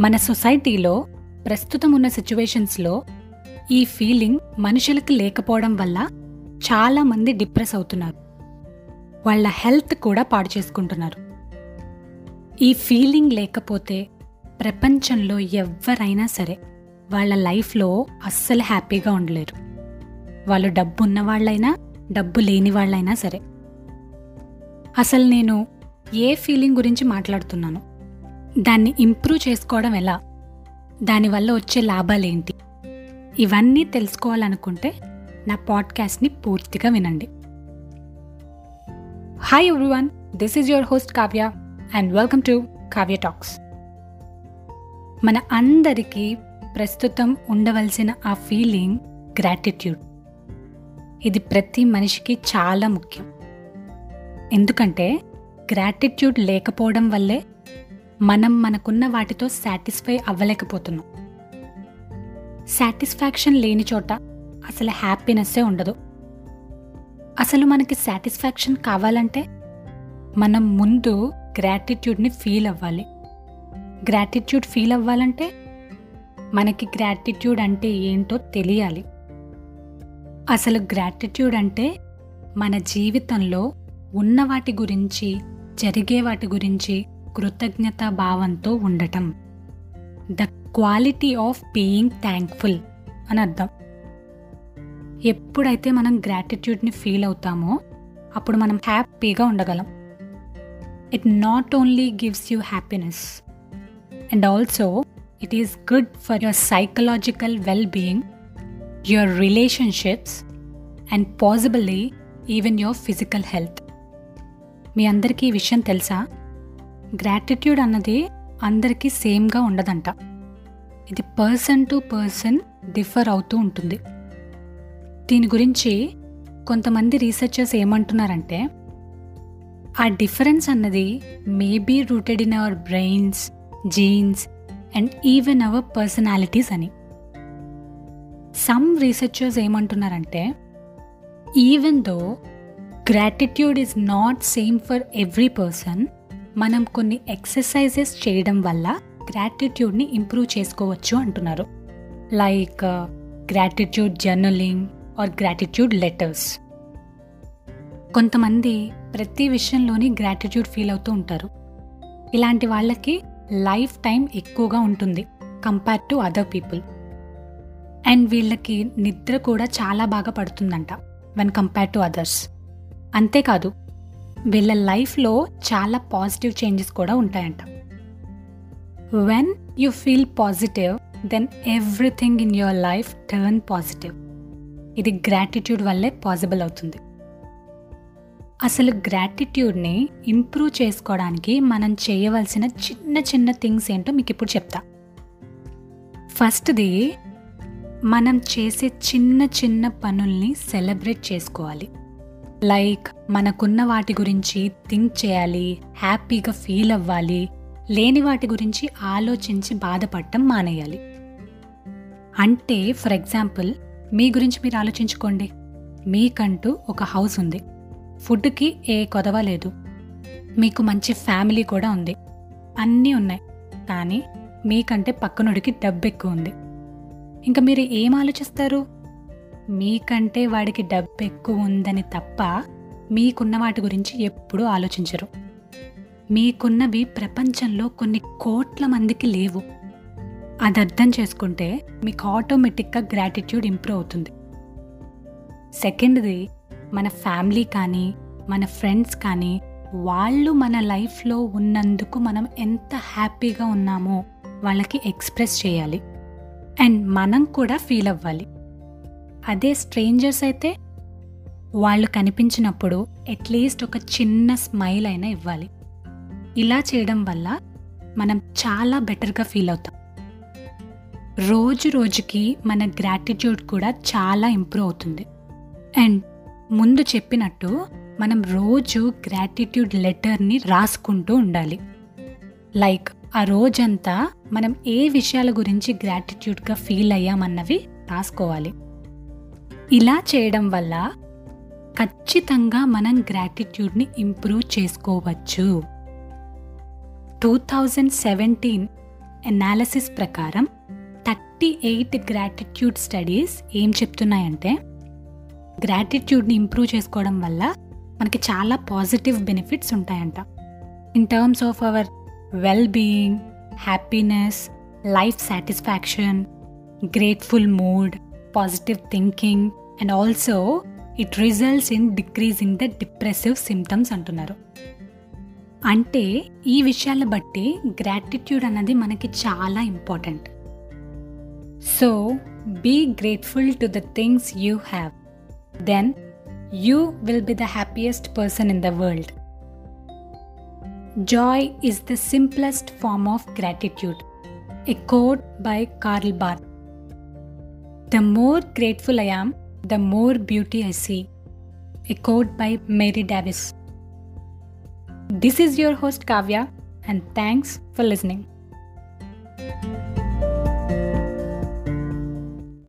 మన సొసైటీలో ప్రస్తుతం ఉన్న సిచ్యువేషన్స్లో ఈ ఫీలింగ్ మనుషులకి లేకపోవడం వల్ల చాలామంది డిప్రెస్ అవుతున్నారు. వాళ్ళ హెల్త్ కూడా పాడు చేసుకుంటున్నారు. ఈ ఫీలింగ్ లేకపోతే ప్రపంచంలో ఎవరైనా సరే వాళ్ళ లైఫ్లో అస్సలు హ్యాపీగా ఉండలేరు. వాళ్ళు డబ్బు ఉన్న వాళ్ళైనా డబ్బు లేని వాళ్ళైనా సరే. అసలు నేను ఏ ఫీలింగ్ గురించి మాట్లాడుతున్నాను దాన్ని ఇంప్రూవ్ చేసుకోవడం ఎలా? దానివల్ల వచ్చే లాభాలేంటి? ఇవన్నీ తెలుసుకోవాలనుకుంటే నా పాడ్కాస్ట్ని పూర్తిగా వినండి. Hi everyone this is your host Kavya and welcome to Kavya talks మన అందరికీ ప్రస్తుతం ఉండవలసిన ఆ ఫీలింగ్ గ్రాటిట్యూడ్ ఇది ప్రతి మనిషికి చాలా ముఖ్యం. ఎందుకంటే గ్రాటిట్యూడ్ లేకపోవడం వల్లే మనం మనకున్న వాటితో సాటిస్ఫై అవ్వలేకపోతున్నాం. సాటిస్ఫాక్షన్ లేని చోట అసలు హ్యాపీనెస్సే ఉండదు. అసలు మనకి సాటిస్ఫాక్షన్ కావాలంటే మనం ముందు గ్రాటిట్యూడ్ని ఫీల్ అవ్వాలి. గ్రాటిట్యూడ్ ఫీల్ అవ్వాలంటే మనకి గ్రాటిట్యూడ్ అంటే ఏంటో తెలియాలి. అసలు గ్రాటిట్యూడ్ అంటే మన జీవితంలో ఉన్న వాటి గురించి జరిగే వాటి గురించి కృతజ్ఞతా భావంతో ఉండటం. The quality of being thankful అని అర్థం. ఎప్పుడైతే మనం గ్రాటిట్యూడ్ని ఫీల్ అవుతామో అప్పుడు మనం హ్యాపీగా ఉండగలం. It not only gives you happiness and also it is good for your psychological well being your relationships and possibly even your physical health మీ అందరికీ ఈ విషయం తెలుసా? గ్రాటిట్యూడ్ అన్నది అందరికీ సేమ్గా ఉండదంట. ఇది పర్సన్ టు పర్సన్ డిఫర్ అవుతూ ఉంటుంది. దీని గురించి కొంతమంది రీసెర్చర్స్ ఏమంటున్నారంటే ఆ డిఫరెన్స్ అన్నది maybe rooted in our brains genes and even our personalities అని. సమ్ రీసెర్చర్స్ ఏమంటున్నారంటే even though gratitude is not same for every person మనం కొన్ని ఎక్సర్సైజెస్ చేయడం వల్ల గ్రాటిట్యూడ్ని ఇంప్రూవ్ చేసుకోవచ్చు అంటున్నారు. Like gratitude journaling or gratitude letters కొంతమంది ప్రతి విషయంలోని గ్రాటిట్యూడ్ ఫీల్ అవుతూ ఉంటారు. ఇలాంటి వాళ్ళకి లైఫ్ టైం ఎక్కువగా ఉంటుంది compare to other people and వీళ్ళకి నిద్ర కూడా చాలా బాగా పడుతుందంట వెన్ కంపేర్ టు అదర్స్ అంతేకాదు వీళ్ళ లైఫ్లో చాలా పాజిటివ్ చేంజెస్ కూడా ఉంటాయంట. When you feel positive then everything in your life turn positive ఇది గ్రాటిట్యూడ్ వల్లే పాసిబుల్ అవుతుంది. అసలు గ్రాటిట్యూడ్ని ఇంప్రూవ్ చేసుకోవడానికి మనం చేయవలసిన చిన్న చిన్న థింగ్స్ ఏంటో మీకు ఇప్పుడు చెప్తా. ఫస్ట్ది మనం చేసే చిన్న చిన్న పనుల్ని సెలబ్రేట్ చేసుకోవాలి. లైక్ మనకున్న వాటి గురించి థింక్ చేయాలి హ్యాపీగా ఫీల్ అవ్వాలి లేని వాటి గురించి ఆలోచించి బాధపడటం మానేయాలి. అంటే ఫర్ ఎగ్జాంపుల్ మీ గురించి మీరు ఆలోచించుకోండి. మీకంటూ ఒక హౌస్ ఉంది. ఫుడ్కి ఏ కొదవ లేదు. మీకు మంచి ఫ్యామిలీ కూడా ఉంది. అన్నీ ఉన్నాయి. కానీ మీకంటే పక్కనుడికి డబ్బు ఎక్కువ ఉంది ఇంకా మీరు ఏం ఆలోచిస్తారు? మీకంటే వాడికి డబ్బు ఎక్కువ ఉందని తప్ప మీకున్న వాటి గురించి ఎప్పుడూ ఆలోచించరు. మీకున్నవి ప్రపంచంలో కొన్ని కోట్ల మందికి లేవు. అది అర్థం చేసుకుంటే మీకు ఆటోమేటిక్గా గ్రాటిట్యూడ్ ఇంప్రూవ్ అవుతుంది. సెకండ్ది మన ఫ్యామిలీ కానీ మన ఫ్రెండ్స్ కానీ వాళ్ళు మన లైఫ్లో ఉన్నందుకు మనం ఎంత హ్యాపీగా ఉన్నామో వాళ్ళకి ఎక్స్ప్రెస్ చేయాలి. అండ్ మనం కూడా ఫీల్ అవ్వాలి. అదే స్ట్రేంజర్స్ అయితే వాళ్ళు కనిపించినప్పుడు అట్లీస్ట్ ఒక చిన్న స్మైల్ అయినా ఇవ్వాలి. ఇలా చేయడం వల్ల మనం చాలా బెటర్గా ఫీల్ అవుతాం. రోజు రోజుకి మన గ్రాటిట్యూడ్ కూడా చాలా ఇంప్రూవ్ అవుతుంది. అండ్ ముందు చెప్పినట్టు మనం రోజు గ్రాటిట్యూడ్ లెటర్ని రాసుకుంటూ ఉండాలి. లైక్ ఆ రోజంతా మనం ఏ విషయాల గురించి గ్రాటిట్యూడ్గా ఫీల్ అయ్యామన్నవి రాసుకోవాలి. ఇలా చేయడం వల్ల ఖచ్చితంగా మనం గ్రాటిట్యూడ్ని ఇంప్రూవ్ చేసుకోవచ్చు. టూ థౌజండ్ సెవెంటీన్ ఎనాలిసిస్ ప్రకారం థర్టీ ఎయిట్ గ్రాటిట్యూడ్ స్టడీస్ ఏం చెప్తున్నాయంటే గ్రాటిట్యూడ్ని ఇంప్రూవ్ చేసుకోవడం వల్ల మనకి చాలా పాజిటివ్ బెనిఫిట్స్ ఉంటాయంట. In terms of our well being happiness life satisfaction grateful mood positive thinking and also it results in decreasing the depressive symptoms అంటున్నారు. అంటే ఈ విషయాలను బట్టి గ్రాటిట్యూడ్ అన్నది మనకి చాలా important so be grateful to the things you have then you will be the happiest person in the world joy is the simplest form of gratitude a quote by Karl Barth The more grateful I am, the more beauty I see. A quote by Mary Davis. This is your host Kavya, and thanks for listening.